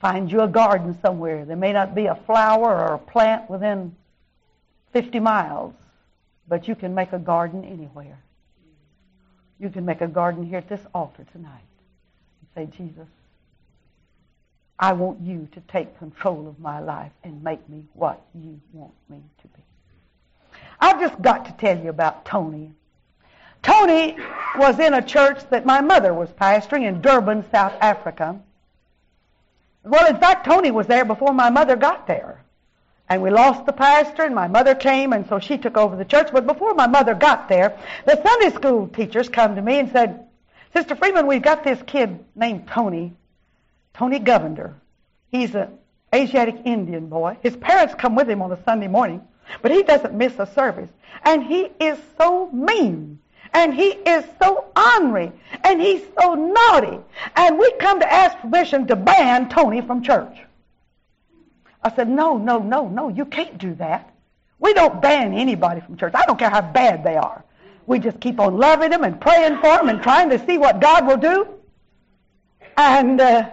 Find you a garden somewhere. There may not be a flower or a plant within 50 miles, but you can make a garden anywhere. You can make a garden here at this altar tonight and say, Jesus, I want you to take control of my life and make me what you want me to be. I've just got to tell you about Tony. Tony was in a church that my mother was pastoring in Durban, South Africa. Well, in fact, Tony was there before my mother got there. And we lost the pastor, and my mother came, and so she took over the church. But before my mother got there, the Sunday school teachers come to me and said, Sister Freeman, we've got this kid named Tony, Tony Govender. He's an Asiatic Indian boy. His parents come with him on a Sunday morning, but he doesn't miss a service. And he is so mean and he is so ornery, and he's so naughty. And we come to ask permission to ban Tony from church. I said, no, no, no, no, you can't do that. We don't ban anybody from church. I don't care how bad they are. We just keep on loving them and praying for them and trying to see what God will do. And uh,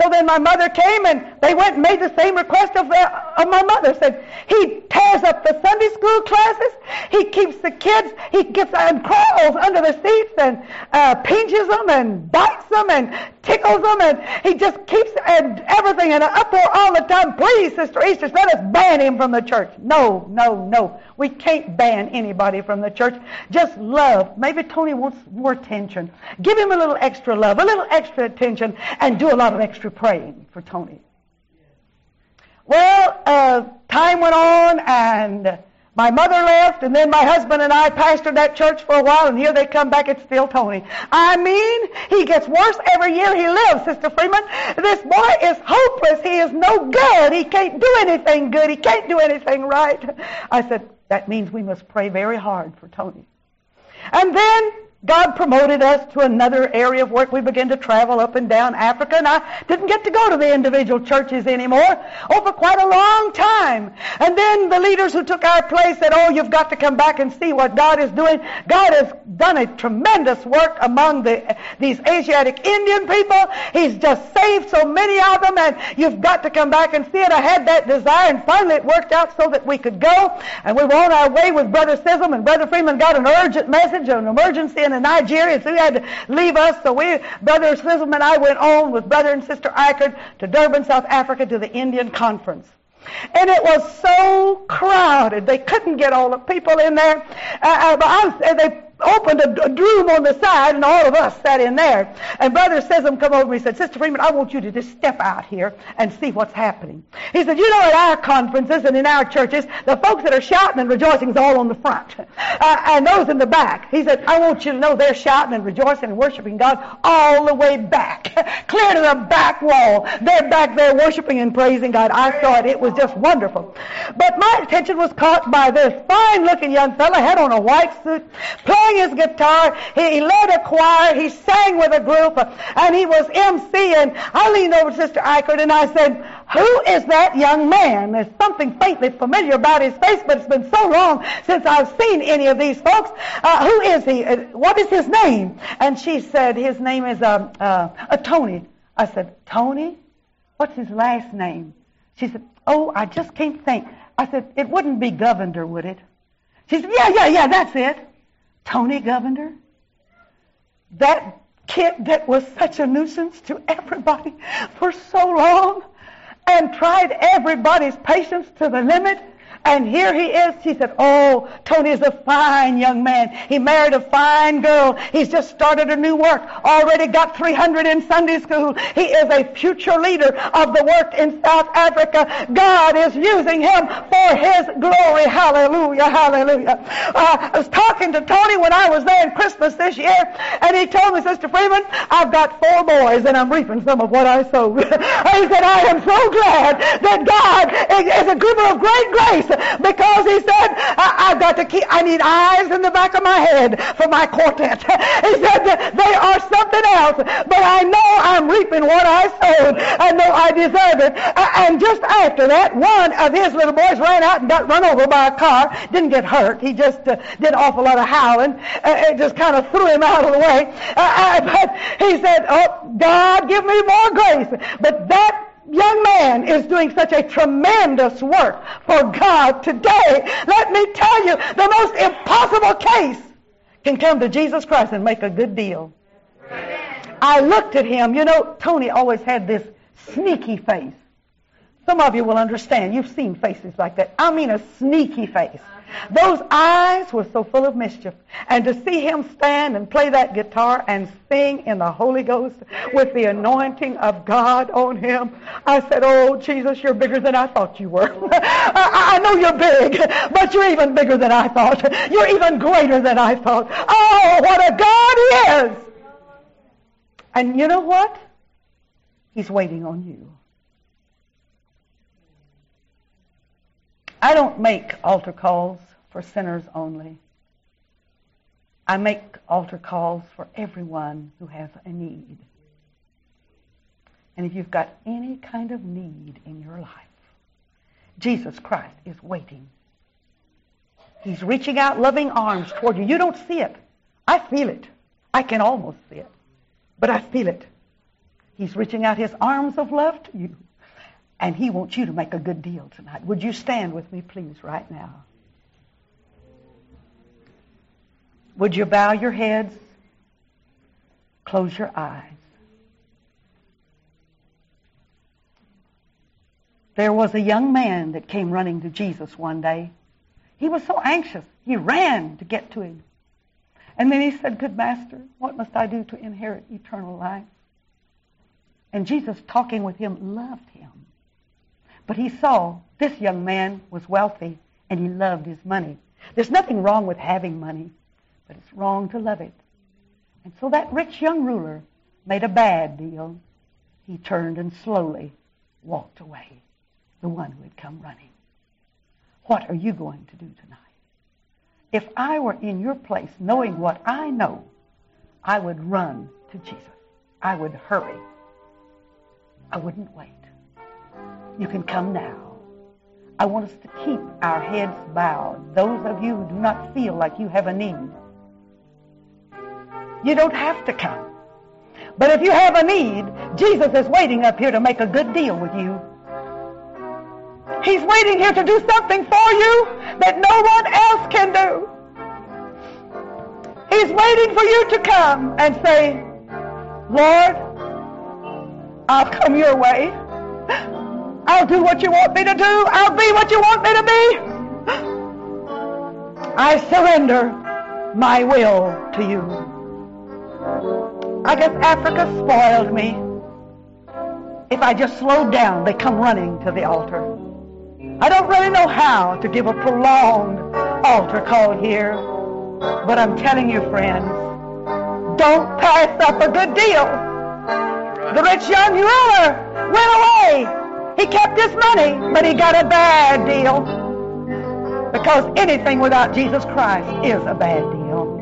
so then my mother came and they went and made the same request of, uh, of my mother. Said he tears up the Sunday school classes. He keeps the kids. He gets and crawls under the seats and uh, pinches them and bites them and tickles them and he just keeps and everything in an uproar all the time. Please, Sister Easter, let us ban him from the church. No, no, no. We can't ban anybody from the church. Just love. Maybe Tony wants more attention. Give him a little extra love, a little extra attention, and do a lot of extra praying for Tony. Well, uh, time went on, and my mother left, and then my husband and I pastored that church for a while, and here they come back. It's still Tony. I mean, he gets worse every year he lives, Sister Freeman. This boy is hopeless. He is no good. He can't do anything good. He can't do anything right. I said, that means we must pray very hard for Tony. And then God promoted us to another area of work. We began to travel up and down Africa, and I didn't get to go to the individual churches anymore for quite a long time. And then the leaders who took our place said, oh, you've got to come back and see what God is doing. God has done a tremendous work among the, these Asiatic Indian people. He's just saved so many of them, and you've got to come back and see it. I had that desire, and finally it worked out so that we could go. And we were on our way with Brother Sism, and Brother Freeman got an urgent message, an emergency, in Nigeria, so he had to leave us. So we, Brother Sism and I went on with Brother and Sister Eichert to Durban, South Africa to the Indian Conference. And it was so crowded. They couldn't get all the people in there. Uh, uh but I was, they opened a, a room on the side, and all of us sat in there. And Brother Sism come over and he said, Sister Freeman, I want you to just step out here and see what's happening. He said, you know, at our conferences and in our churches, the folks that are shouting and rejoicing is all on the front, [laughs] uh, and those in the back. He said, I want you to know they're shouting and rejoicing and worshiping God all the way back, [laughs] clear to the back wall. They're back there worshiping and praising God. I thought it was just wonderful. But my attention was caught by this fine-looking young fellow, had on a white suit, playing his guitar. He, led a choir. He sang with a group, and he was emceeing. I leaned over to Sister Eichert and I said, "Who is that young man?" There's something faintly familiar about his face, but it's been so long since I've seen any of these folks. Uh, who is he? Uh, what is his name? And she said, "His name is uh, uh, uh, Tony." I said, "Tony? What's his last name?" She said, "Oh, I just can't think." I said, "It wouldn't be Govender, would it?" She said, "Yeah, yeah, yeah, that's it." Tony Govender, that kid that was such a nuisance to everybody for so long and tried everybody's patience to the limit and here he is. She said, Oh, Tony is a fine young man. He married a fine girl. He's just started a new work. Already got 300 in Sunday school. He is a future leader of the work in South Africa. God is using him for his glory. Hallelujah, hallelujah. Uh, I was talking to Tony when I was there in Christmas this year, and he told me, Sister Freeman, I've got four boys, and I'm reaping some of what I sowed. [laughs] he said, I am so glad that God is a giver of great grace because he said, I, have got to keep, I need eyes in the back of my head for my quartet. [laughs] he said, they are something else, but I know I'm reaping what I sowed. I know I deserve it. And just after that, one of his little boys ran out and got run over by a car. Didn't get hurt. He just uh, did an awful lot of howling. Uh, it just kind of threw him out of the way. Uh, but he said, oh, God, give me more grace. But that young man is doing such a tremendous work for God today. Let me tell you, the most impossible case can come to Jesus Christ and make a good deal. I looked at him. You know, Tony always had this sneaky face. Some of you will understand. You've seen faces like that. I mean a sneaky face. Those eyes were so full of mischief. And to see him stand and play that guitar and sing in the Holy Ghost with the anointing of God on him, I said, Oh, Jesus, you're bigger than I thought you were. [laughs] I, know you're big, but you're even bigger than I thought. You're even greater than I thought. Oh, what a God he is! And you know what? He's waiting on you. I don't make altar calls for sinners only. I make altar calls for everyone who has a need. And if you've got any kind of need in your life, Jesus Christ is waiting. He's reaching out loving arms toward you. You don't see it. I feel it. I can almost see it. But I feel it. He's reaching out his arms of love to you. And he wants you to make a good deal tonight. Would you stand with me, please, right now? Would you bow your heads? Close your eyes. There was a young man that came running to Jesus one day. He was so anxious. He ran to get to him. And then he said, Good master, what must I do to inherit eternal life? And Jesus, talking with him, loved him. But he saw this young man was wealthy and he loved his money. There's nothing wrong with having money, but it's wrong to love it. And so that rich young ruler made a bad deal. He turned and slowly walked away, the one who had come running. What are you going to do tonight? If I were in your place, knowing what I know, I would run to Jesus. I would hurry. I wouldn't wait. You can come now. I want us to keep our heads bowed. Those of you who do not feel like you have a need, you don't have to come. But if you have a need, Jesus is waiting up here to make a good deal with you. He's waiting here to do something for you that no one else can do. He's waiting for you to come and say, Lord, I'll come your way. I'll do what you want me to do. I'll be what you want me to be. I surrender my will to you. I guess Africa spoiled me. If I just slowed down, they come running to the altar. I don't really know how to give a prolonged altar call here, but I'm telling you, friends, don't pass up a good deal. The rich young ruler went away he kept his money, but he got a bad deal. Because anything without Jesus Christ is a bad deal.